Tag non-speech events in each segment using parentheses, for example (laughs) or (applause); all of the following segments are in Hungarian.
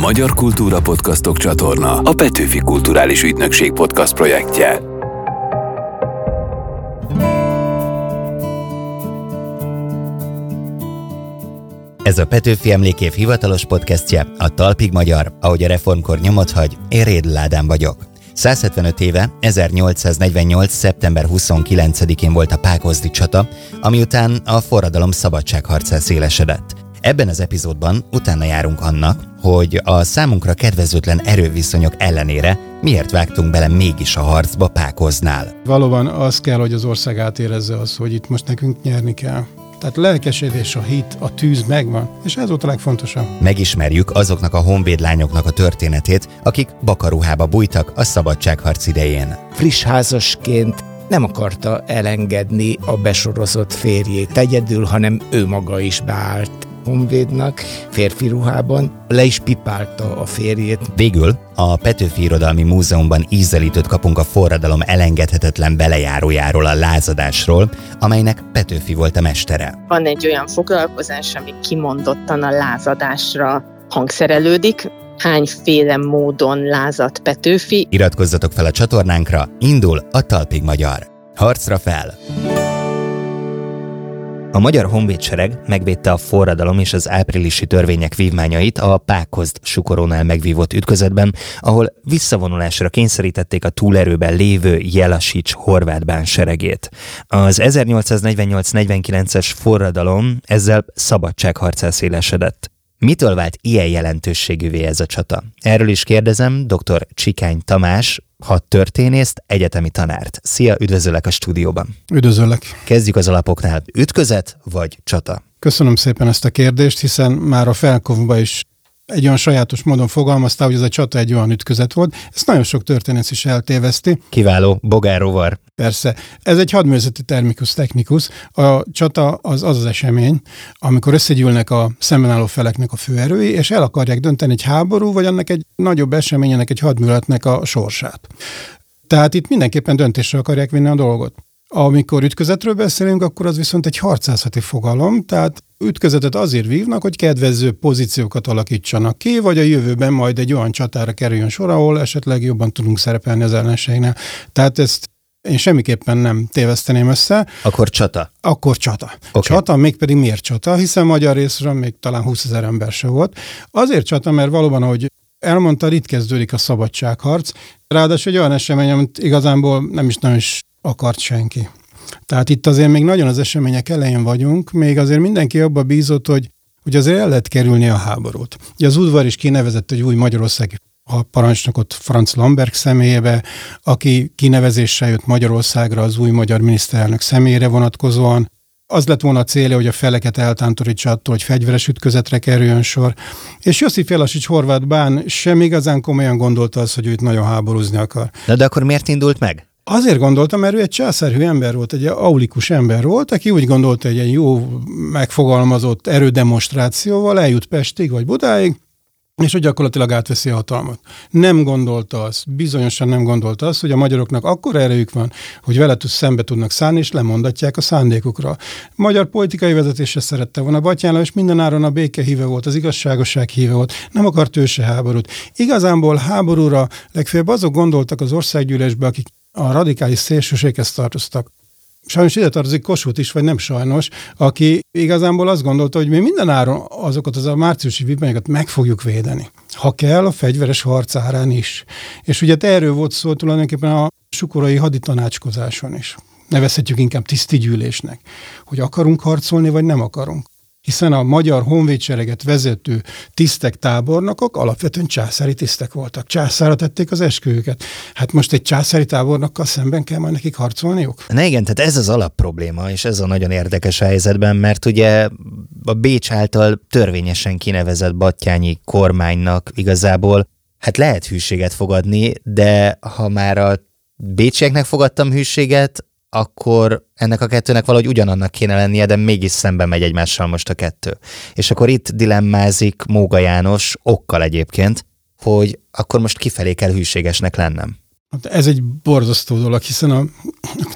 Magyar Kultúra Podcastok csatorna a Petőfi Kulturális Ügynökség podcast projektje. Ez a Petőfi Emlékév hivatalos podcastje, a Talpig Magyar, ahogy a reformkor nyomot hagy, én Rédl Ádám vagyok. 175 éve, 1848. szeptember 29-én volt a Pákozdi csata, ami után a forradalom szabadságharcá szélesedett. Ebben az epizódban utána járunk annak, hogy a számunkra kedvezőtlen erőviszonyok ellenére miért vágtunk bele mégis a harcba Pákoznál. Valóban az kell, hogy az ország átérezze az, hogy itt most nekünk nyerni kell. Tehát lelkesedés, a hit, a tűz megvan, és ez volt a legfontosabb. Megismerjük azoknak a honvédlányoknak a történetét, akik bakaruhába bújtak a szabadságharc idején. Friss házasként nem akarta elengedni a besorozott férjét egyedül, hanem ő maga is beállt honvédnak, férfi ruhában, le is pipálta a férjét. Végül a Petőfi Irodalmi Múzeumban ízelítőt kapunk a forradalom elengedhetetlen belejárójáról, a lázadásról, amelynek Petőfi volt a mestere. Van egy olyan foglalkozás, ami kimondottan a lázadásra hangszerelődik, hányféle módon lázadt Petőfi. Iratkozzatok fel a csatornánkra, indul a Talpig Magyar. Harcra fel! A Magyar Honvédsereg megvédte a forradalom és az áprilisi törvények vívmányait a Pákozd sukorónál megvívott ütközetben, ahol visszavonulásra kényszerítették a túlerőben lévő Jelasics horvátbán seregét. Az 1848-49-es forradalom ezzel szabadságharcá szélesedett. Mitől vált ilyen jelentőségűvé ez a csata? Erről is kérdezem dr. Csikány Tamás, hadtörténészt, egyetemi tanárt. Szia, üdvözöllek a stúdióban. Üdvözöllek. Kezdjük az alapoknál. Ütközet vagy csata? Köszönöm szépen ezt a kérdést, hiszen már a felkovba is egy olyan sajátos módon fogalmazta, hogy ez a csata egy olyan ütközet volt. Ezt nagyon sok történet is eltéveszti. Kiváló, bogárovar. Persze. Ez egy hadművészeti termikus technikus. A csata az az, az esemény, amikor összegyűlnek a szemben álló feleknek a főerői, és el akarják dönteni egy háború, vagy annak egy nagyobb eseménynek, egy hadműveletnek a sorsát. Tehát itt mindenképpen döntésre akarják vinni a dolgot. Amikor ütközetről beszélünk, akkor az viszont egy harcászati fogalom, tehát ütközetet azért vívnak, hogy kedvező pozíciókat alakítsanak ki, vagy a jövőben majd egy olyan csatára kerüljön sor, ahol esetleg jobban tudunk szerepelni az ellenségnél. Tehát ezt én semmiképpen nem téveszteném össze. Akkor csata. Akkor csata. Okay. Csata, mégpedig miért csata? Hiszen magyar részről még talán 20 ezer ember se volt. Azért csata, mert valóban, ahogy elmondta, itt kezdődik a szabadságharc. Ráadásul egy olyan esemény, amit igazából nem is nagyon is akart senki. Tehát itt azért még nagyon az események elején vagyunk, még azért mindenki abba bízott, hogy, hogy azért el lehet kerülni a háborút. Ugye az udvar is kinevezett egy új Magyarországi a parancsnokot Franz Lamberg személyébe, aki kinevezéssel jött Magyarországra az új magyar miniszterelnök személyére vonatkozóan. Az lett volna a célja, hogy a feleket eltántorítsa attól, hogy fegyveres ütközetre kerüljön sor. És Josip Jelasics horvát bán sem igazán komolyan gondolta az, hogy ő itt nagyon háborúzni akar. Na de akkor miért indult meg? Azért gondoltam, mert ő egy császárhű ember volt, egy aulikus ember volt, aki úgy gondolta, hogy egy jó megfogalmazott erődemonstrációval eljut Pestig vagy Budáig, és hogy gyakorlatilag átveszi a hatalmat. Nem gondolta azt, bizonyosan nem gondolta azt, hogy a magyaroknak akkor erejük van, hogy vele szembe tudnak szállni, és lemondatják a szándékukra. Magyar politikai vezetése szerette volna Batyánla, és mindenáron a béke híve volt, az igazságosság híve volt, nem akart ő háborút. Igazából háborúra legfeljebb azok gondoltak az országgyűlésbe, akik a radikális szélsőséghez tartoztak. Sajnos ide tartozik Kossuth is, vagy nem sajnos, aki igazából azt gondolta, hogy mi minden áron azokat az a márciusi vívmányokat meg fogjuk védeni. Ha kell, a fegyveres harc árán is. És ugye erről volt szó tulajdonképpen a sukorai haditanácskozáson is. Nevezhetjük inkább tisztigyűlésnek, hogy akarunk harcolni, vagy nem akarunk hiszen a magyar honvédsereget vezető tisztek, tábornokok alapvetően császári tisztek voltak. Császára tették az esküvőket. Hát most egy császári tábornokkal szemben kell majd nekik harcolniuk? Na igen, tehát ez az alapprobléma, és ez a nagyon érdekes helyzetben, mert ugye a Bécs által törvényesen kinevezett Battyányi kormánynak igazából hát lehet hűséget fogadni, de ha már a Bécsieknek fogadtam hűséget, akkor ennek a kettőnek valahogy ugyanannak kéne lennie, de mégis szembe megy egymással most a kettő. És akkor itt dilemmázik Móga János, okkal egyébként, hogy akkor most kifelé kell hűségesnek lennem. Hát ez egy borzasztó dolog, hiszen a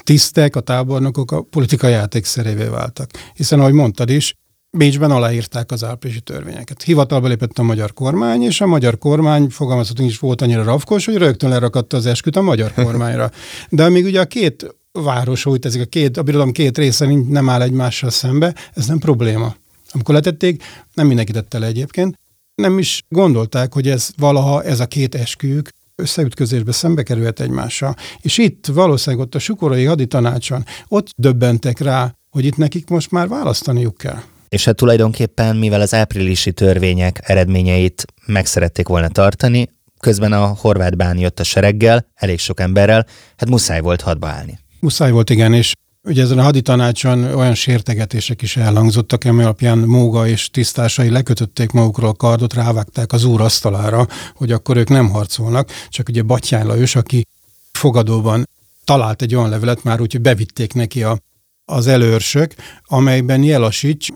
tisztek, a tábornokok a politika játékszerévé váltak. Hiszen, ahogy mondtad is, Bécsben aláírták az áprilisi törvényeket. Hivatalba lépett a magyar kormány, és a magyar kormány, fogalmazhatunk is volt annyira rafkos, hogy rögtön lerakatta az esküt a magyar kormányra. De amíg ugye a két város, úgy teszik, a, két, a birodalom két része nem áll egymással szembe, ez nem probléma. Amikor letették, nem mindenki tette le egyébként, nem is gondolták, hogy ez valaha ez a két esküjük összeütközésbe szembe kerülhet egymással. És itt valószínűleg ott a sukorai haditanácson ott döbbentek rá, hogy itt nekik most már választaniuk kell. És hát tulajdonképpen, mivel az áprilisi törvények eredményeit meg szerették volna tartani, közben a horvát bán jött a sereggel, elég sok emberrel, hát muszáj volt hadba állni. Muszáj volt, igen, és Ugye ezen a haditanácson olyan sértegetések is elhangzottak, ami alapján Móga és tisztásai lekötötték magukról a kardot, rávágták az úr asztalára, hogy akkor ők nem harcolnak, csak ugye Batyány Lajos, aki fogadóban talált egy olyan levelet már úgy, hogy bevitték neki a, az előrsök, amelyben Jelasics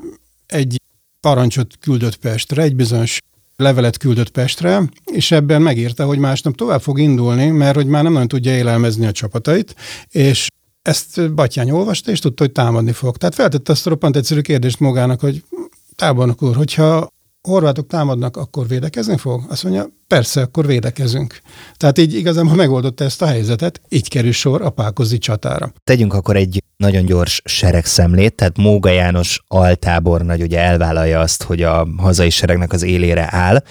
egy parancsot küldött Pestre, egy bizonyos levelet küldött Pestre, és ebben megírta, hogy másnap tovább fog indulni, mert hogy már nem nagyon tudja élelmezni a csapatait, és ezt Batyány olvasta, és tudta, hogy támadni fog. Tehát feltette azt a roppant egyszerű kérdést magának, hogy tábornok úr, hogyha horvátok támadnak, akkor védekezni fog? Azt mondja, persze, akkor védekezünk. Tehát így igazából megoldotta ezt a helyzetet, így kerül sor a Pákozi csatára. Tegyünk akkor egy nagyon gyors seregszemlét, tehát Móga János altábornagy ugye elvállalja azt, hogy a hazai seregnek az élére áll.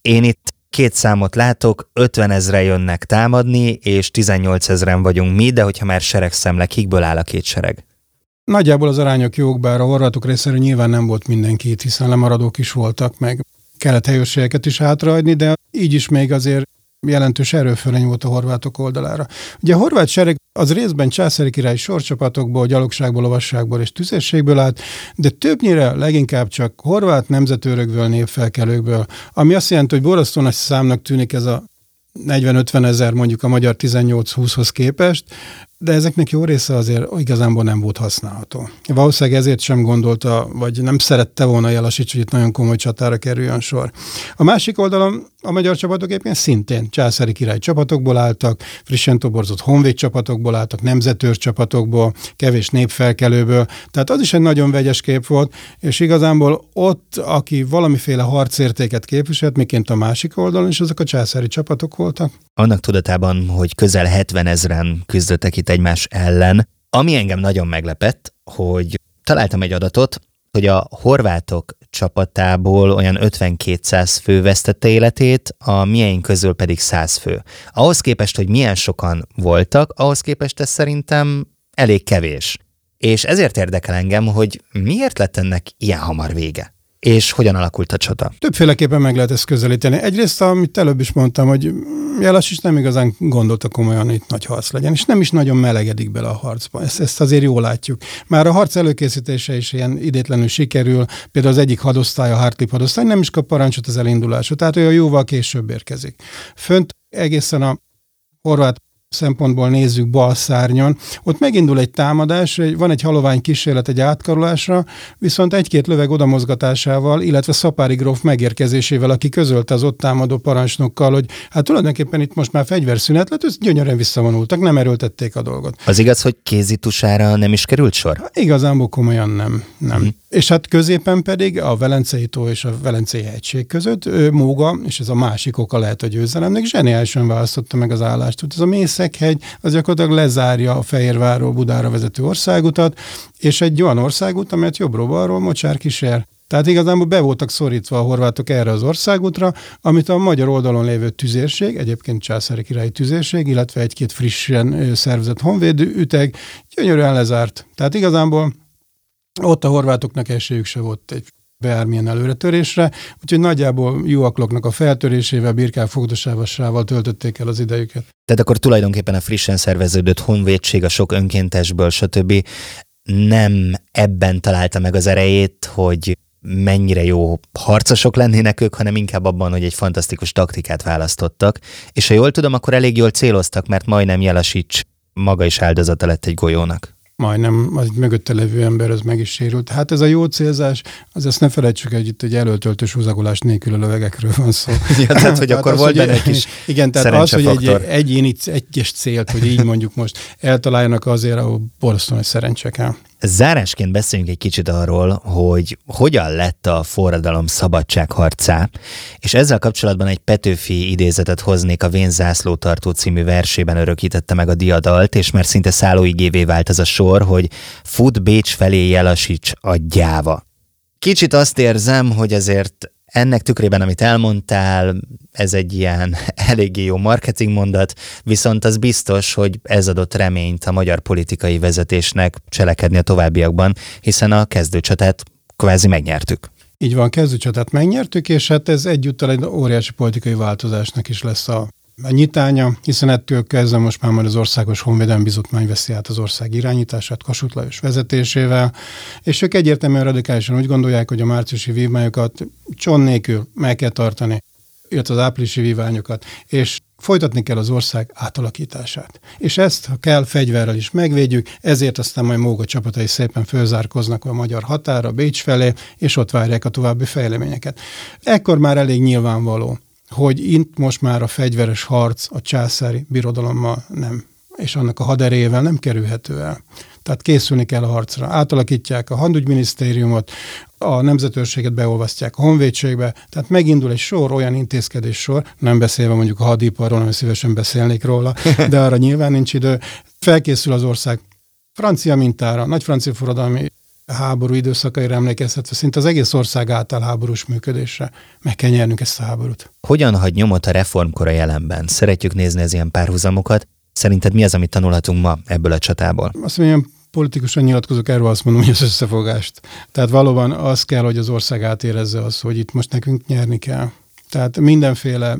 Én itt két számot látok, 50 ezre jönnek támadni, és 18 ezren vagyunk mi, de hogyha már seregszemle, kikből áll a két sereg? Nagyjából az arányok jók, bár a horvátok részéről nyilván nem volt mindenki hiszen lemaradók is voltak, meg kellett helyőrségeket is hátraadni, de így is még azért jelentős erőfölény volt a horvátok oldalára. Ugye a horvát sereg az részben császári király sorcsapatokból, gyalogságból, lovasságból és tüzérségből állt, de többnyire leginkább csak horvát nemzetőrökből, népfelkelőkből, ami azt jelenti, hogy borzasztó nagy számnak tűnik ez a 40-50 ezer mondjuk a magyar 18-20-hoz képest, de ezeknek jó része azért igazából nem volt használható. Valószínűleg ezért sem gondolta, vagy nem szerette volna Jelasics, hogy itt nagyon komoly csatára kerüljön sor. A másik oldalon a magyar csapatok éppen szintén császári király csapatokból álltak, frissen toborzott honvéd csapatokból álltak, nemzetőr csapatokból, kevés népfelkelőből, tehát az is egy nagyon vegyes kép volt, és igazából ott, aki valamiféle harcértéket képviselt, miként a másik oldalon, és azok a császári csapatok voltak. Annak tudatában, hogy közel 70 ezeren küzdöttek itt egymás ellen, ami engem nagyon meglepett, hogy találtam egy adatot, hogy a horvátok csapatából olyan 50-200 fő vesztette életét, a miénk közül pedig 100 fő. Ahhoz képest, hogy milyen sokan voltak, ahhoz képest ez szerintem elég kevés. És ezért érdekel engem, hogy miért lett ennek ilyen hamar vége és hogyan alakult a csata? Többféleképpen meg lehet ezt közelíteni. Egyrészt, amit előbb is mondtam, hogy Jelas is nem igazán gondolta komolyan, hogy itt nagy harc legyen, és nem is nagyon melegedik bele a harcba. Ezt, ezt azért jól látjuk. Már a harc előkészítése is ilyen idétlenül sikerül, például az egyik hadosztály, a Hartlip hadosztály nem is kap parancsot az elindulásra, tehát olyan jóval később érkezik. Fönt egészen a horvát szempontból nézzük bal szárnyon, ott megindul egy támadás, van egy halovány kísérlet egy átkarolásra, viszont egy-két löveg odamozgatásával, illetve Szapári gróf megérkezésével, aki közölte az ott támadó parancsnokkal, hogy hát tulajdonképpen itt most már fegyverszünet lett, ősz gyönyörűen visszavonultak, nem erőltették a dolgot. Az igaz, hogy kézitusára nem is került sor? Igazából komolyan nem. nem. Hm. És hát középen pedig a Velencei tó és a Velencei hegység között ő, Móga, és ez a másik oka lehet a győzelemnek, zseniálisan választotta meg az állást. Ez a Mészekhegy az gyakorlatilag lezárja a Fehérvárról Budára vezető országutat, és egy olyan országút, amelyet jobbról-balról mocsár kísér. Tehát igazából be voltak szorítva a horvátok erre az országútra, amit a magyar oldalon lévő tüzérség, egyébként császári királyi tüzérség, illetve egy-két frissen szervezett honvédő üteg gyönyörűen lezárt. Tehát igazából ott a horvátoknak esélyük se volt egy bármilyen előretörésre, úgyhogy nagyjából Juakloknak a feltörésével, birkák fogdosávasával töltötték el az idejüket. Tehát akkor tulajdonképpen a frissen szerveződött honvédség, a sok önkéntesből, stb. nem ebben találta meg az erejét, hogy mennyire jó harcosok lennének ők, hanem inkább abban, hogy egy fantasztikus taktikát választottak. És ha jól tudom, akkor elég jól céloztak, mert majdnem Jelasics maga is áldozata lett egy golyónak majdnem az mögötte levő ember az meg is sérült. Hát ez a jó célzás, az ezt ne felejtsük, hogy itt egy előtöltős húzagolás nélkül a lövegekről van szó. (laughs) ja, tehát, hogy (laughs) akkor az, volt benne egy kis (laughs) Igen, tehát az, hogy egy egyéni egyes célt, hogy így mondjuk most eltaláljanak azért, ahol borzasztóan szerencse kell. Zárásként beszéljünk egy kicsit arról, hogy hogyan lett a forradalom szabadságharcá, és ezzel kapcsolatban egy Petőfi idézetet hoznék a Vén zászlótartó című versében örökítette meg a diadalt, és már szinte szállóigévé vált az a sor, hogy fut Bécs felé jelasíts a gyáva. Kicsit azt érzem, hogy azért ennek tükrében, amit elmondtál, ez egy ilyen (laughs) eléggé jó marketing mondat, viszont az biztos, hogy ez adott reményt a magyar politikai vezetésnek cselekedni a továbbiakban, hiszen a kezdőcsatát kvázi megnyertük. Így van, kezdőcsatát megnyertük, és hát ez egyúttal egy óriási politikai változásnak is lesz a a nyitánya, hiszen ettől kezdve most már majd az Országos Honvédelmi Bizottmány veszi át az ország irányítását Kossuth Lajos vezetésével, és ők egyértelműen radikálisan úgy gondolják, hogy a márciusi vívmányokat cson nélkül meg kell tartani, illetve az áprilisi víványokat, és folytatni kell az ország átalakítását. És ezt, ha kell, fegyverrel is megvédjük, ezért aztán majd Móga csapatai szépen fölzárkoznak a magyar határa, Bécs felé, és ott várják a további fejleményeket. Ekkor már elég nyilvánvaló, hogy itt most már a fegyveres harc a császári birodalommal nem, és annak a haderével nem kerülhető el. Tehát készülni kell a harcra. Átalakítják a handügyminisztériumot, a nemzetőrséget beolvasztják a honvédségbe, tehát megindul egy sor olyan intézkedés sor, nem beszélve mondjuk a hadiparról, nem szívesen beszélnék róla, (laughs) de arra nyilván nincs idő. Felkészül az ország francia mintára, nagy francia forradalmi háború időszakaira emlékezhetve, szinte az egész ország által háborús működésre. Meg kell nyernünk ezt a háborút. Hogyan hagy nyomot a reformkor a jelenben? Szeretjük nézni az ilyen párhuzamokat. Szerinted mi az, amit tanulhatunk ma ebből a csatából? Azt mondjam, politikusan nyilatkozok erről, azt mondom, hogy az összefogást. Tehát valóban az kell, hogy az ország átérezze az, hogy itt most nekünk nyerni kell. Tehát mindenféle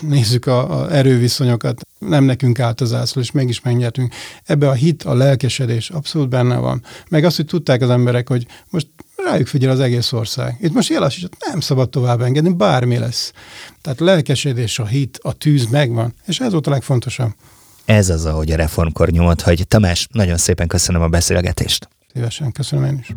nézzük a, a erőviszonyokat, nem nekünk állt az ászló, és mégis megnyertünk. Ebbe a hit, a lelkesedés abszolút benne van. Meg azt, hogy tudták az emberek, hogy most rájuk figyel az egész ország. Itt most jelas, nem szabad tovább engedni, bármi lesz. Tehát a lelkesedés, a hit, a tűz megvan, és ez volt a legfontosabb. Ez az, ahogy a reformkor nyomott, hogy Tamás, nagyon szépen köszönöm a beszélgetést. Szívesen, köszönöm én is.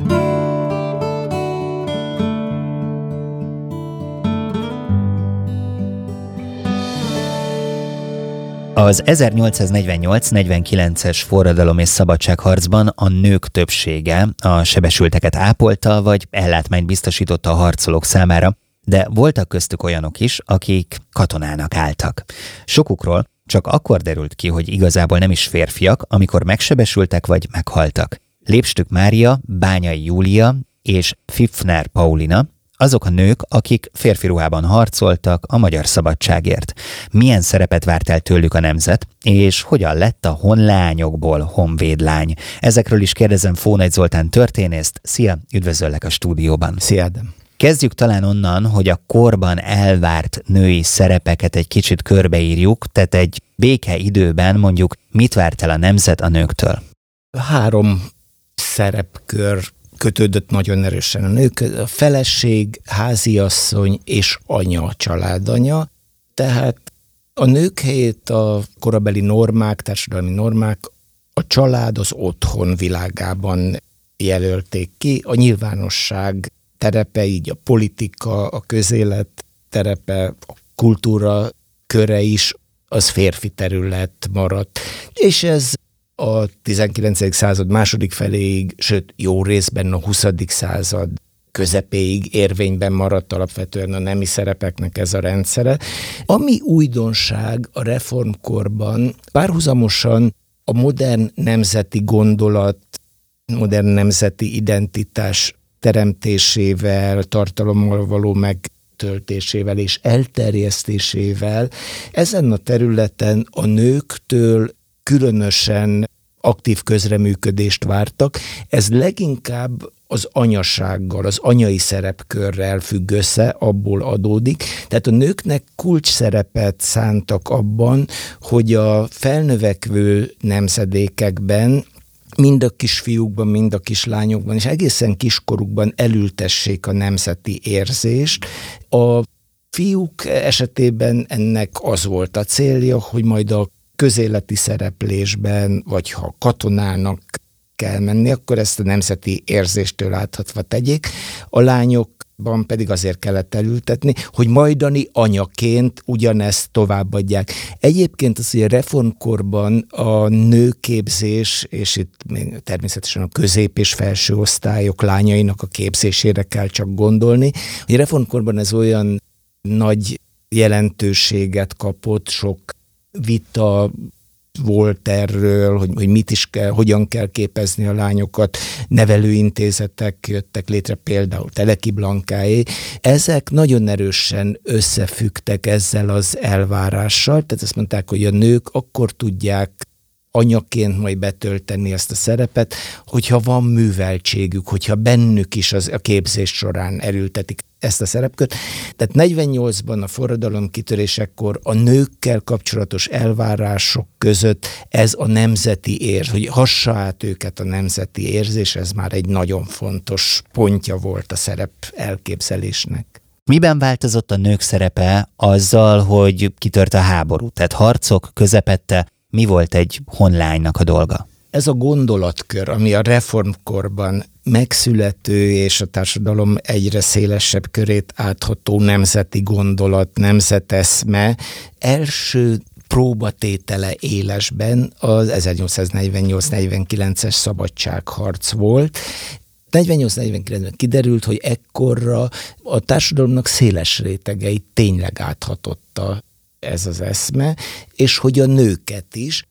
Az 1848-49-es forradalom és szabadságharcban a nők többsége a sebesülteket ápolta vagy ellátmányt biztosította a harcolók számára, de voltak köztük olyanok is, akik katonának álltak. Sokukról csak akkor derült ki, hogy igazából nem is férfiak, amikor megsebesültek vagy meghaltak. Lépstük Mária, Bányai Júlia és Fifner Paulina azok a nők, akik férfi ruhában harcoltak a magyar szabadságért. Milyen szerepet várt el tőlük a nemzet, és hogyan lett a honlányokból honvédlány? Ezekről is kérdezem Fónagy Zoltán történészt. Szia, üdvözöllek a stúdióban. Szia, Adam. Kezdjük talán onnan, hogy a korban elvárt női szerepeket egy kicsit körbeírjuk, tehát egy béke időben mondjuk mit várt el a nemzet a nőktől? Három szerepkör kötődött nagyon erősen a nők, a feleség, háziasszony és anya, családanya. Tehát a nők helyét a korabeli normák, társadalmi normák a család az otthon világában jelölték ki, a nyilvánosság terepe, így a politika, a közélet terepe, a kultúra köre is az férfi terület maradt. És ez a 19. század második feléig, sőt jó részben a 20. század közepéig érvényben maradt alapvetően a nemi szerepeknek ez a rendszere. Ami újdonság a reformkorban, párhuzamosan a modern nemzeti gondolat, modern nemzeti identitás teremtésével, tartalommal való megtöltésével és elterjesztésével ezen a területen a nőktől különösen aktív közreműködést vártak. Ez leginkább az anyasággal, az anyai szerepkörrel függ össze, abból adódik. Tehát a nőknek kulcs szerepet szántak abban, hogy a felnövekvő nemzedékekben mind a kisfiúkban, mind a kislányokban, és egészen kiskorukban elültessék a nemzeti érzést. A fiúk esetében ennek az volt a célja, hogy majd a közéleti szereplésben, vagy ha katonának kell menni, akkor ezt a nemzeti érzéstől láthatva tegyék. A lányok ban pedig azért kellett elültetni, hogy majdani anyaként ugyanezt továbbadják. Egyébként az, hogy a reformkorban a nőképzés, és itt még természetesen a közép és felső osztályok lányainak a képzésére kell csak gondolni, hogy reformkorban ez olyan nagy jelentőséget kapott, sok vita, volt erről, hogy, hogy mit is kell, hogyan kell képezni a lányokat, nevelőintézetek jöttek létre, például Teleki Blankáé. Ezek nagyon erősen összefüggtek ezzel az elvárással, tehát azt mondták, hogy a nők akkor tudják anyaként majd betölteni ezt a szerepet, hogyha van műveltségük, hogyha bennük is az, a képzés során erültetik ezt a szerepkört. Tehát 48-ban a forradalom kitörésekor a nőkkel kapcsolatos elvárások között ez a nemzeti érzés, hogy hassa át őket a nemzeti érzés, ez már egy nagyon fontos pontja volt a szerep elképzelésnek. Miben változott a nők szerepe azzal, hogy kitört a háború? Tehát harcok közepette mi volt egy honlánynak a dolga? Ez a gondolatkör, ami a reformkorban megszülető és a társadalom egyre szélesebb körét átható nemzeti gondolat, nemzeteszme első próbatétele élesben az 1848-49-es szabadságharc volt, 48-49-ben kiderült, hogy ekkorra a társadalomnak széles rétegeit tényleg áthatotta ez az eszme, és hogy a nőket is.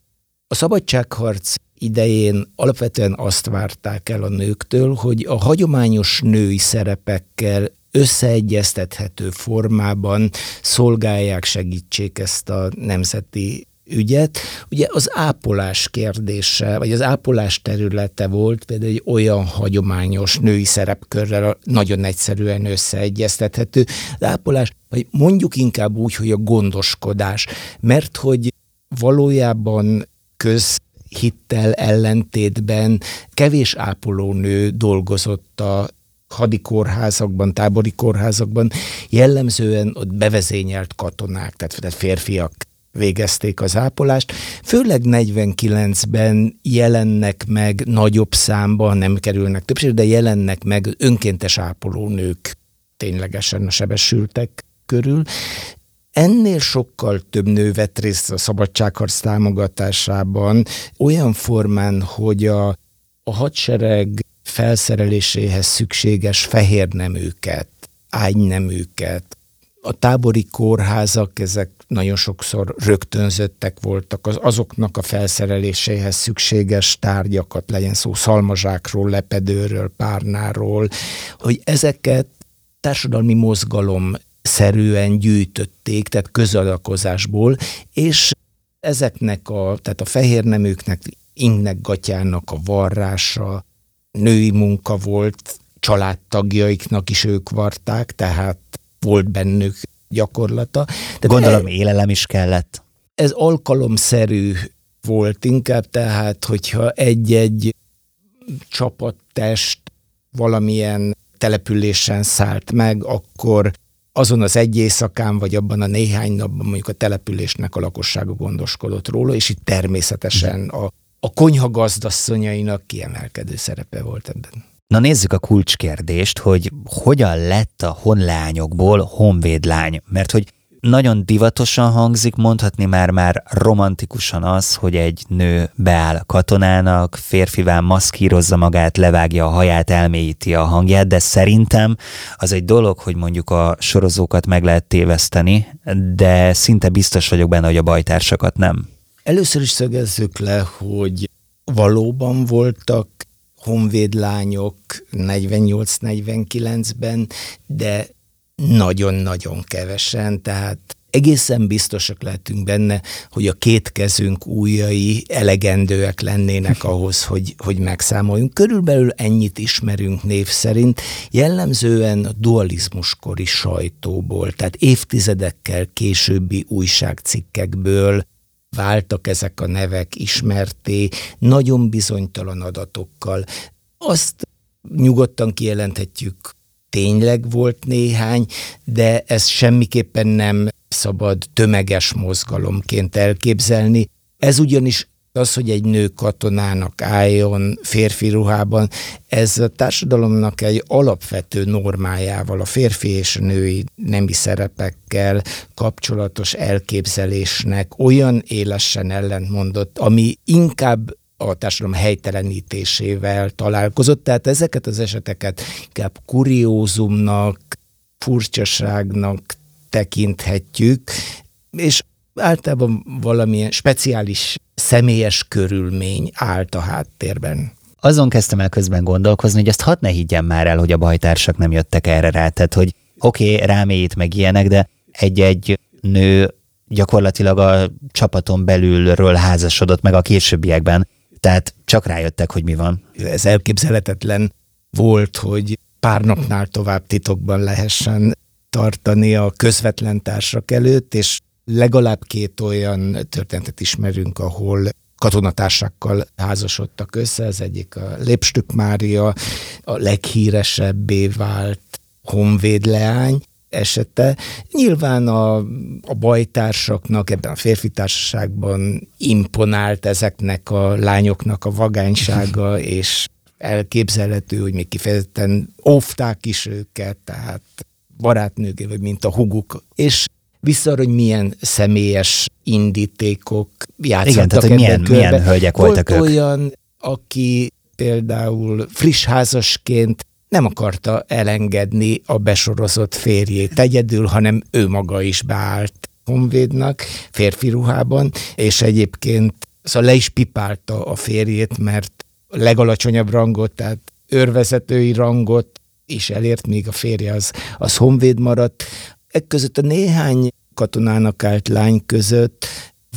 A szabadságharc idején alapvetően azt várták el a nőktől, hogy a hagyományos női szerepekkel összeegyeztethető formában szolgálják, segítsék ezt a nemzeti ügyet. Ugye az ápolás kérdése, vagy az ápolás területe volt például egy olyan hagyományos női szerepkörrel nagyon egyszerűen összeegyeztethető. Az ápolás, vagy mondjuk inkább úgy, hogy a gondoskodás, mert hogy valójában köz hittel ellentétben kevés ápolónő dolgozott a hadikórházakban, tábori kórházakban, jellemzően ott bevezényelt katonák, tehát férfiak végezték az ápolást. Főleg 49-ben jelennek meg nagyobb számban, nem kerülnek többség, de jelennek meg önkéntes ápolónők ténylegesen a sebesültek körül. Ennél sokkal több nő vett részt a szabadságharc támogatásában, olyan formán, hogy a, a hadsereg felszereléséhez szükséges fehérneműket, ágyneműket, a tábori kórházak, ezek nagyon sokszor rögtönzöttek voltak, az, azoknak a felszereléséhez szükséges tárgyakat, legyen szó szalmazsákról, lepedőről, párnáról, hogy ezeket társadalmi mozgalom szerűen gyűjtötték, tehát közalakozásból, és ezeknek a, tehát a fehérneműknek, ingnek, gatyának a varrása, női munka volt, családtagjaiknak is ők varták, tehát volt bennük gyakorlata. Tehát Gondolom élelem is kellett. Ez alkalomszerű volt inkább, tehát hogyha egy-egy csapattest valamilyen településen szállt meg, akkor azon az egy éjszakán, vagy abban a néhány napban mondjuk a településnek a lakossága gondoskodott róla, és itt természetesen a, a konyha gazdasszonyainak kiemelkedő szerepe volt ebben. Na nézzük a kulcskérdést, hogy hogyan lett a honlányokból honvédlány, mert hogy nagyon divatosan hangzik, mondhatni már-már romantikusan az, hogy egy nő beáll katonának, férfivá maszkírozza magát, levágja a haját, elmélyíti a hangját, de szerintem az egy dolog, hogy mondjuk a sorozókat meg lehet téveszteni, de szinte biztos vagyok benne, hogy a bajtársakat nem. Először is szögezzük le, hogy valóban voltak honvédlányok 48-49-ben, de nagyon-nagyon kevesen, tehát egészen biztosak lehetünk benne, hogy a két kezünk újai elegendőek lennének (laughs) ahhoz, hogy, hogy megszámoljunk. Körülbelül ennyit ismerünk név szerint, jellemzően a dualizmuskori sajtóból, tehát évtizedekkel későbbi újságcikkekből váltak ezek a nevek ismerté, nagyon bizonytalan adatokkal. Azt nyugodtan kijelenthetjük, tényleg volt néhány, de ez semmiképpen nem szabad tömeges mozgalomként elképzelni. Ez ugyanis Az, hogy egy nő katonának álljon férfi ruhában, ez a társadalomnak egy alapvető normájával, a férfi és női nemi szerepekkel kapcsolatos elképzelésnek olyan élesen ellentmondott, ami inkább a társadalom helytelenítésével találkozott, tehát ezeket az eseteket inkább kuriózumnak, furcsaságnak tekinthetjük, és általában valamilyen speciális személyes körülmény állt a háttérben. Azon kezdtem el közben gondolkozni, hogy ezt hadd ne higgyem már el, hogy a bajtársak nem jöttek erre rá. Tehát, hogy oké, okay, rámélyít meg ilyenek, de egy-egy nő gyakorlatilag a csapaton belülről házasodott meg a későbbiekben. Tehát csak rájöttek, hogy mi van. Ez elképzelhetetlen volt, hogy pár napnál tovább titokban lehessen tartani a közvetlen társak előtt, és legalább két olyan történetet ismerünk, ahol katonatársakkal házasodtak össze, az egyik a Lépstük Mária, a leghíresebbé vált honvéd leány, esete. Nyilván a, a bajtársaknak ebben a férfi társaságban imponált ezeknek a lányoknak a vagánysága, (laughs) és elképzelhető, hogy még kifejezetten óvták is őket, tehát barátnőké, vagy mint a huguk. És vissza hogy milyen személyes indítékok játszottak Igen, tehát, hogy milyen, milyen hölgyek voltak Volt ők. olyan, aki például friss házasként nem akarta elengedni a besorozott férjét egyedül, hanem ő maga is beállt honvédnak, férfi ruhában, és egyébként szóval le is pipálta a férjét, mert legalacsonyabb rangot, tehát őrvezetői rangot is elért, míg a férje az, az honvéd maradt. Ekközött között a néhány katonának állt lány között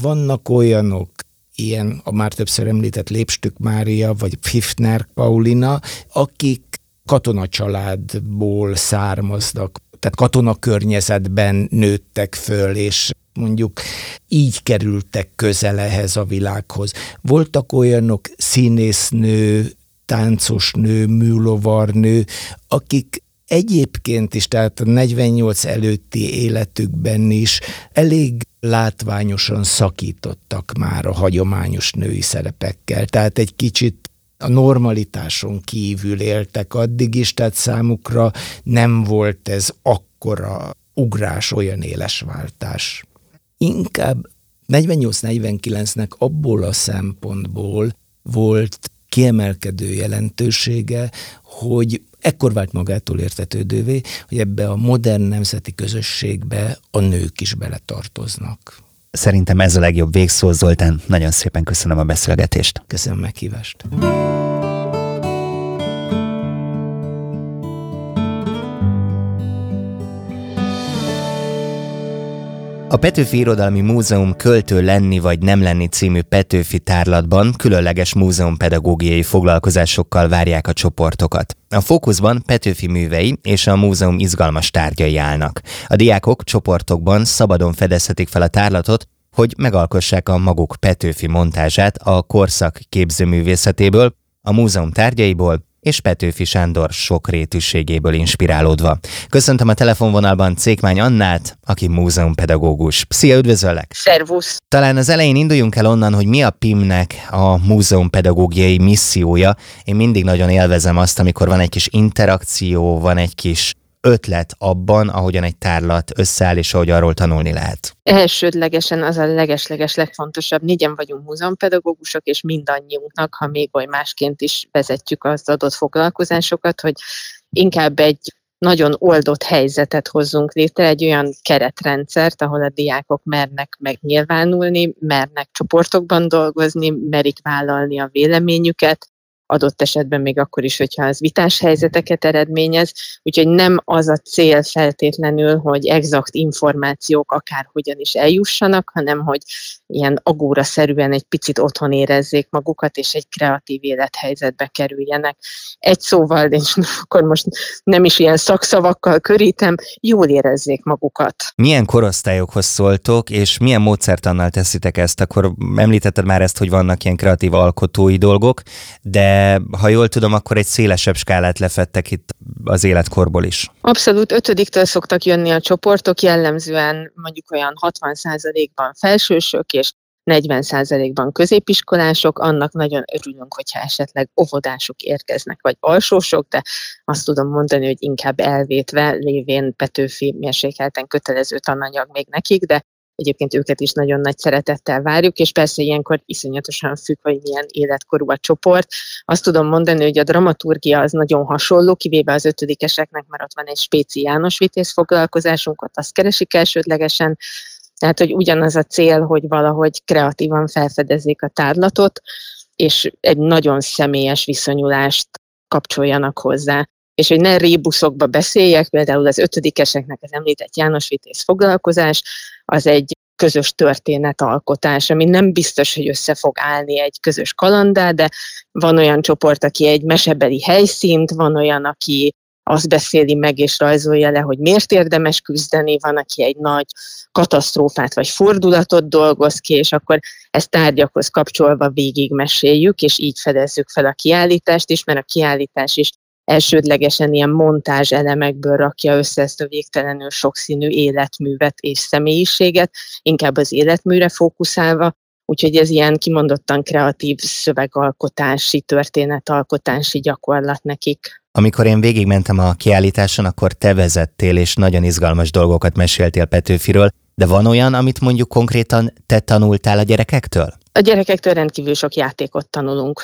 vannak olyanok, ilyen a már többször említett Lépstük Mária, vagy Pfiffner Paulina, akik katonacsaládból származnak, tehát katonakörnyezetben nőttek föl, és mondjuk így kerültek közel ehhez a világhoz. Voltak olyanok színésznő, táncosnő, műlovarnő, akik egyébként is, tehát a 48 előtti életükben is elég látványosan szakítottak már a hagyományos női szerepekkel. Tehát egy kicsit a normalitáson kívül éltek addig is, tehát számukra nem volt ez akkora ugrás, olyan éles váltás. Inkább 48-49-nek abból a szempontból volt kiemelkedő jelentősége, hogy ekkor vált magától értetődővé, hogy ebbe a modern nemzeti közösségbe a nők is beletartoznak. Szerintem ez a legjobb végszó, Zoltán. Nagyon szépen köszönöm a beszélgetést. Köszönöm a meghívást. A Petőfi Irodalmi Múzeum Költő lenni vagy nem lenni című Petőfi tárlatban különleges múzeumpedagógiai foglalkozásokkal várják a csoportokat. A fókuszban Petőfi művei és a múzeum izgalmas tárgyai állnak. A diákok csoportokban szabadon fedezhetik fel a tárlatot, hogy megalkossák a maguk Petőfi montázsát a korszak képzőművészetéből, a múzeum tárgyaiból és Petőfi Sándor sokrétűségéből inspirálódva. Köszöntöm a telefonvonalban Cékmány Annát, aki múzeumpedagógus. Szia, üdvözöllek! Szervusz! Talán az elején induljunk el onnan, hogy mi a PIM-nek a múzeumpedagógiai missziója. Én mindig nagyon élvezem azt, amikor van egy kis interakció, van egy kis ötlet abban, ahogyan egy tárlat összeáll, és ahogy arról tanulni lehet? Elsődlegesen az a legesleges legfontosabb. Négyen vagyunk múzeumpedagógusok, és mindannyiunknak, ha még oly másként is vezetjük az adott foglalkozásokat, hogy inkább egy nagyon oldott helyzetet hozzunk létre, egy olyan keretrendszert, ahol a diákok mernek megnyilvánulni, mernek csoportokban dolgozni, merik vállalni a véleményüket, adott esetben még akkor is, hogyha az vitás helyzeteket eredményez. Úgyhogy nem az a cél feltétlenül, hogy exakt információk akárhogyan is eljussanak, hanem hogy ilyen agóra-szerűen egy picit otthon érezzék magukat, és egy kreatív élethelyzetbe kerüljenek. Egy szóval, és akkor most nem is ilyen szakszavakkal körítem, jól érezzék magukat. Milyen korosztályokhoz szóltok, és milyen módszertannal teszitek ezt? Akkor említetted már ezt, hogy vannak ilyen kreatív alkotói dolgok, de ha jól tudom, akkor egy szélesebb skálát lefettek itt az életkorból is. Abszolút, ötödiktől szoktak jönni a csoportok, jellemzően mondjuk olyan 60%-ban felsősök, és 40%-ban középiskolások, annak nagyon örülünk, hogyha esetleg óvodások érkeznek, vagy alsósok, de azt tudom mondani, hogy inkább elvétve, lévén Petőfi mérsékelten kötelező tananyag még nekik, de Egyébként őket is nagyon nagy szeretettel várjuk, és persze ilyenkor iszonyatosan függ, hogy milyen életkorú a csoport. Azt tudom mondani, hogy a dramaturgia az nagyon hasonló, kivéve az ötödikeseknek, mert ott van egy spéci János Vitéz foglalkozásunk, ott azt keresik elsődlegesen, tehát, hogy ugyanaz a cél, hogy valahogy kreatívan felfedezzék a tárlatot, és egy nagyon személyes viszonyulást kapcsoljanak hozzá. És hogy ne rébuszokba beszéljek, például az ötödikeseknek az említett János Vitéz foglalkozás, az egy közös történetalkotás, ami nem biztos, hogy össze fog állni egy közös kalandá, de van olyan csoport, aki egy mesebeli helyszínt, van olyan, aki azt beszéli meg és rajzolja le, hogy miért érdemes küzdeni, van, aki egy nagy katasztrófát vagy fordulatot dolgoz ki, és akkor ezt tárgyakhoz kapcsolva végig meséljük, és így fedezzük fel a kiállítást is, mert a kiállítás is elsődlegesen ilyen montázs elemekből rakja össze ezt a végtelenül sokszínű életművet és személyiséget, inkább az életműre fókuszálva, úgyhogy ez ilyen kimondottan kreatív szövegalkotási, történetalkotási gyakorlat nekik. Amikor én végigmentem a kiállításon, akkor te vezettél, és nagyon izgalmas dolgokat meséltél Petőfiről, de van olyan, amit mondjuk konkrétan te tanultál a gyerekektől? A gyerekektől rendkívül sok játékot tanulunk.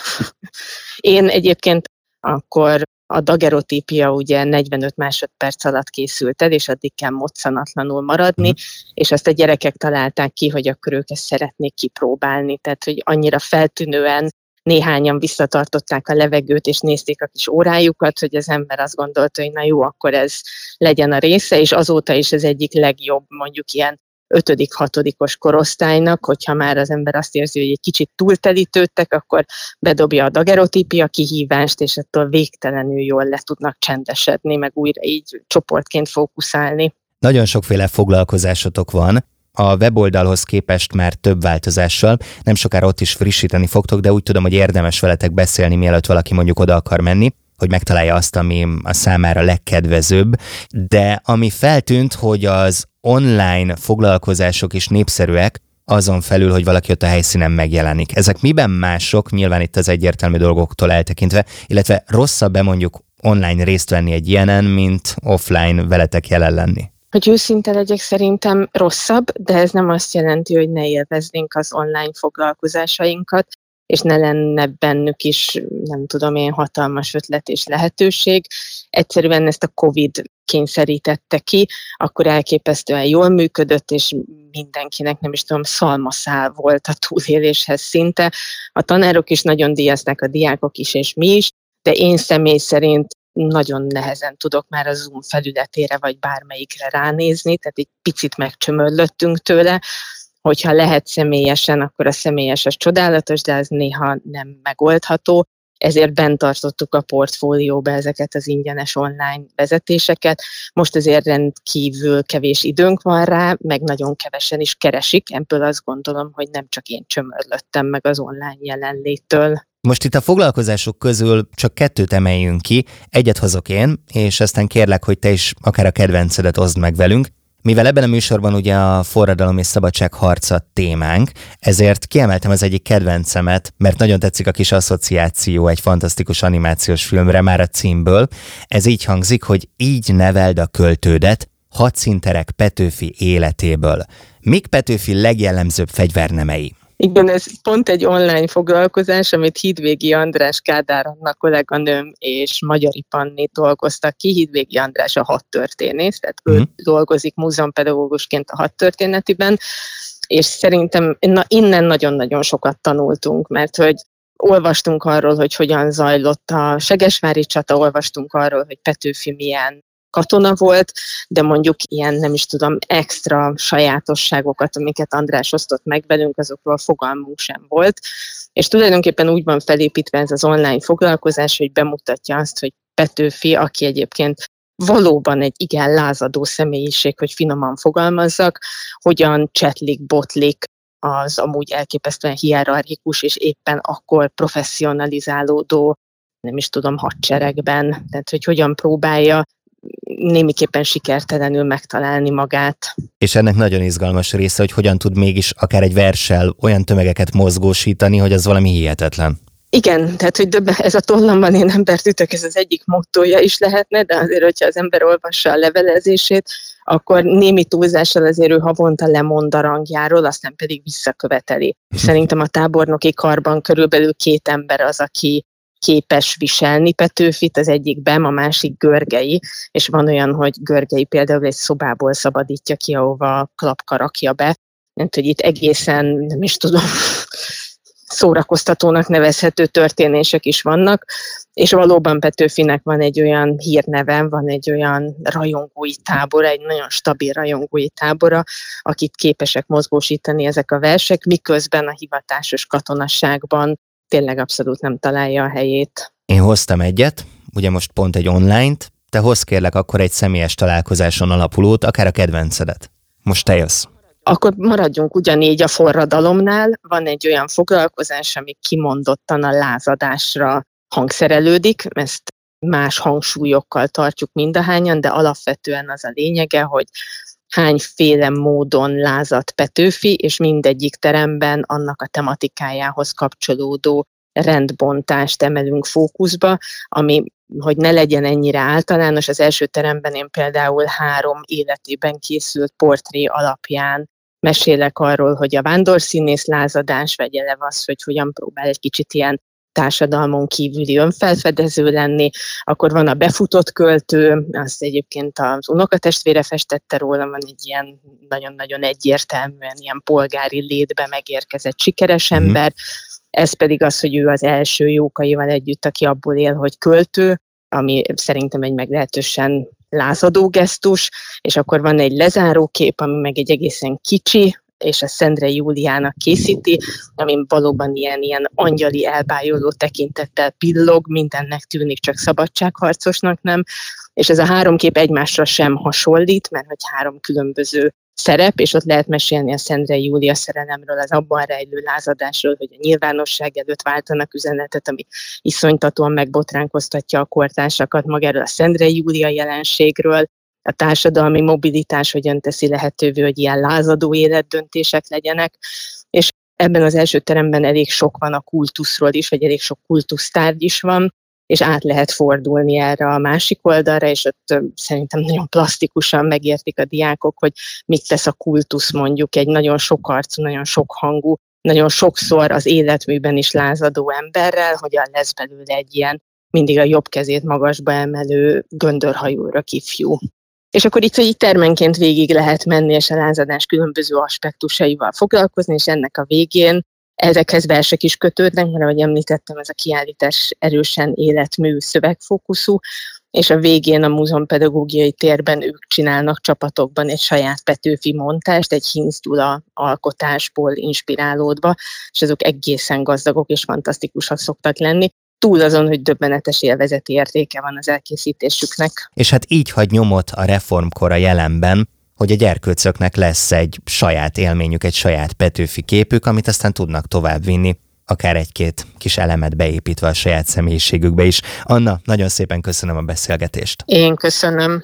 (laughs) Én egyébként akkor a dagerotípia ugye 45 másodperc alatt készült el, és addig kell moccanatlanul maradni, uh-huh. és azt a gyerekek találták ki, hogy akkor ők ezt szeretnék kipróbálni, tehát hogy annyira feltűnően néhányan visszatartották a levegőt, és nézték a kis órájukat, hogy az ember azt gondolta, hogy na jó, akkor ez legyen a része, és azóta is az egyik legjobb, mondjuk ilyen ötödik, hatodikos korosztálynak, hogyha már az ember azt érzi, hogy egy kicsit túltelítődtek, akkor bedobja a dagerotípia kihívást, és ettől végtelenül jól le tudnak csendesedni, meg újra így csoportként fókuszálni. Nagyon sokféle foglalkozásotok van, a weboldalhoz képest már több változással. Nem sokára ott is frissíteni fogtok, de úgy tudom, hogy érdemes veletek beszélni, mielőtt valaki mondjuk oda akar menni hogy megtalálja azt, ami a számára legkedvezőbb, de ami feltűnt, hogy az online foglalkozások is népszerűek, azon felül, hogy valaki ott a helyszínen megjelenik. Ezek miben mások, nyilván itt az egyértelmű dolgoktól eltekintve, illetve rosszabb-e mondjuk online részt venni egy ilyenen, mint offline veletek jelen lenni? Hogy őszinte legyek, szerintem rosszabb, de ez nem azt jelenti, hogy ne élveznénk az online foglalkozásainkat és ne lenne bennük is, nem tudom én, hatalmas ötlet és lehetőség. Egyszerűen ezt a COVID kényszerítette ki, akkor elképesztően jól működött, és mindenkinek, nem is tudom, szalmaszál volt a túléléshez szinte. A tanárok is nagyon díjazták, a diákok is, és mi is, de én személy szerint nagyon nehezen tudok már a Zoom felületére vagy bármelyikre ránézni, tehát egy picit megcsömörlöttünk tőle, hogyha lehet személyesen, akkor a személyes az csodálatos, de ez néha nem megoldható. Ezért bent tartottuk a portfólióba ezeket az ingyenes online vezetéseket. Most azért rendkívül kevés időnk van rá, meg nagyon kevesen is keresik. Ebből azt gondolom, hogy nem csak én csömörlöttem meg az online jelenléttől. Most itt a foglalkozások közül csak kettőt emeljünk ki, egyet hozok én, és aztán kérlek, hogy te is akár a kedvencedet oszd meg velünk. Mivel ebben a műsorban ugye a forradalom és szabadság harca témánk, ezért kiemeltem az egyik kedvencemet, mert nagyon tetszik a kis asszociáció egy fantasztikus animációs filmre már a címből. Ez így hangzik, hogy így neveld a költődet, hadszinterek Petőfi életéből. Mik Petőfi legjellemzőbb fegyvernemei? Igen, ez pont egy online foglalkozás, amit Hídvégi András Kádár annak kolléganőm és Magyari Panni dolgoztak ki. Hídvégi András a hat történész, tehát mm. ő mhm. dolgozik múzeumpedagógusként a hat történetiben, és szerintem na, innen nagyon-nagyon sokat tanultunk, mert hogy olvastunk arról, hogy hogyan zajlott a Segesvári csata, olvastunk arról, hogy Petőfi milyen katona volt, de mondjuk ilyen, nem is tudom, extra sajátosságokat, amiket András osztott meg velünk, azokról fogalmunk sem volt. És tulajdonképpen úgy van felépítve ez az online foglalkozás, hogy bemutatja azt, hogy Petőfi, aki egyébként valóban egy igen lázadó személyiség, hogy finoman fogalmazzak, hogyan csetlik, botlik az amúgy elképesztően hierarchikus és éppen akkor professzionalizálódó nem is tudom, hadseregben, tehát hogy hogyan próbálja némiképpen sikertelenül megtalálni magát. És ennek nagyon izgalmas része, hogy hogyan tud mégis akár egy versel olyan tömegeket mozgósítani, hogy az valami hihetetlen. Igen, tehát hogy döbben, ez a tollamban én embert ütök, ez az egyik mottoja is lehetne, de azért, hogyha az ember olvassa a levelezését, akkor némi túlzással azért ő havonta lemond a rangjáról, aztán pedig visszaköveteli. (laughs) Szerintem a tábornoki karban körülbelül két ember az, aki képes viselni Petőfit, az egyik Bem, a másik Görgei, és van olyan, hogy Görgei például egy szobából szabadítja ki, ahova klapka rakja be, mert hogy itt egészen, nem is tudom, (laughs) szórakoztatónak nevezhető történések is vannak, és valóban Petőfinek van egy olyan hírneve, van egy olyan rajongói tábor, egy nagyon stabil rajongói tábora, akit képesek mozgósítani ezek a versek, miközben a hivatásos katonasságban tényleg abszolút nem találja a helyét. Én hoztam egyet, ugye most pont egy online-t, te hoz kérlek akkor egy személyes találkozáson alapulót, akár a kedvencedet. Most te jössz. Akkor maradjunk ugyanígy a forradalomnál. Van egy olyan foglalkozás, ami kimondottan a lázadásra hangszerelődik, ezt más hangsúlyokkal tartjuk mindahányan, de alapvetően az a lényege, hogy hányféle módon lázadt Petőfi, és mindegyik teremben annak a tematikájához kapcsolódó rendbontást emelünk fókuszba, ami, hogy ne legyen ennyire általános, az első teremben én például három életében készült portré alapján mesélek arról, hogy a vándorszínész lázadás vegye le az, hogy hogyan próbál egy kicsit ilyen társadalmon kívüli önfelfedező lenni, akkor van a befutott költő, azt egyébként az unokatestvére festette róla, van egy ilyen nagyon-nagyon egyértelműen ilyen polgári létbe megérkezett sikeres mm-hmm. ember, ez pedig az, hogy ő az első jókaival együtt, aki abból él, hogy költő, ami szerintem egy meglehetősen lázadó gesztus, és akkor van egy lezáró kép, ami meg egy egészen kicsi, és a Szendre Júliának készíti, ami valóban ilyen, ilyen angyali elbájoló tekintettel pillog, mindennek tűnik, csak szabadságharcosnak nem, és ez a három kép egymásra sem hasonlít, mert hogy három különböző szerep, és ott lehet mesélni a Szendre Júlia szerelemről, az abban rejlő lázadásról, hogy a nyilvánosság előtt váltanak üzenetet, ami iszonytatóan megbotránkoztatja a kortársakat magáról a Szendre Júlia jelenségről, a társadalmi mobilitás hogyan teszi lehetővé, hogy ilyen lázadó életdöntések legyenek, és ebben az első teremben elég sok van a kultuszról is, vagy elég sok kultusztárgy is van, és át lehet fordulni erre a másik oldalra, és ott szerintem nagyon plastikusan megértik a diákok, hogy mit tesz a kultusz mondjuk egy nagyon sok arcú, nagyon sok hangú, nagyon sokszor az életműben is lázadó emberrel, hogyan lesz belőle egy ilyen mindig a jobb kezét magasba emelő göndörhajóra kifjú. És akkor itt, hogy itt termenként végig lehet menni, és a lázadás különböző aspektusaival foglalkozni, és ennek a végén ezekhez versek is kötődnek, mert ahogy említettem, ez a kiállítás erősen életmű szövegfókuszú, és a végén a múzeum pedagógiai térben ők csinálnak csapatokban egy saját Petőfi montást, egy Hinzdula alkotásból inspirálódva, és azok egészen gazdagok és fantasztikusak szoktak lenni túl azon, hogy döbbenetes élvezeti értéke van az elkészítésüknek. És hát így hagy nyomot a reformkor a jelenben, hogy a gyerkőcöknek lesz egy saját élményük, egy saját Petőfi képük, amit aztán tudnak továbbvinni, akár egy-két kis elemet beépítve a saját személyiségükbe is. Anna, nagyon szépen köszönöm a beszélgetést. Én köszönöm.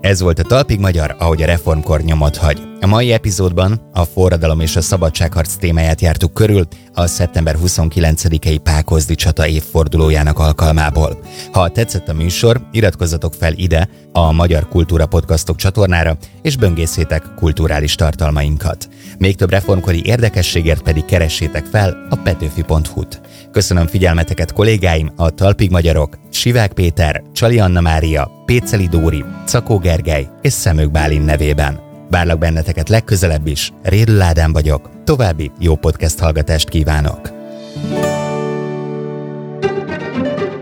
Ez volt a Talpig Magyar, ahogy a reformkor nyomot hagy. A mai epizódban a forradalom és a szabadságharc témáját jártuk körül a szeptember 29-i Pákozdi csata évfordulójának alkalmából. Ha tetszett a műsor, iratkozzatok fel ide a Magyar Kultúra Podcastok csatornára, és böngészétek kulturális tartalmainkat. Még több reformkori érdekességért pedig keressétek fel a petőfi.hu-t. Köszönöm figyelmeteket kollégáim, a Talpig Magyarok, Sivák Péter, Csali Anna Mária, Péceli Dóri, Cakó Gergely és Szemők Bálin nevében. Várlak benneteket legközelebb is, Rédl Ádám vagyok, további jó podcast hallgatást kívánok!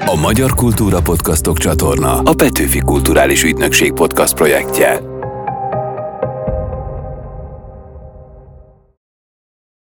A Magyar Kultúra Podcastok csatorna a Petőfi Kulturális Ügynökség podcast projektje.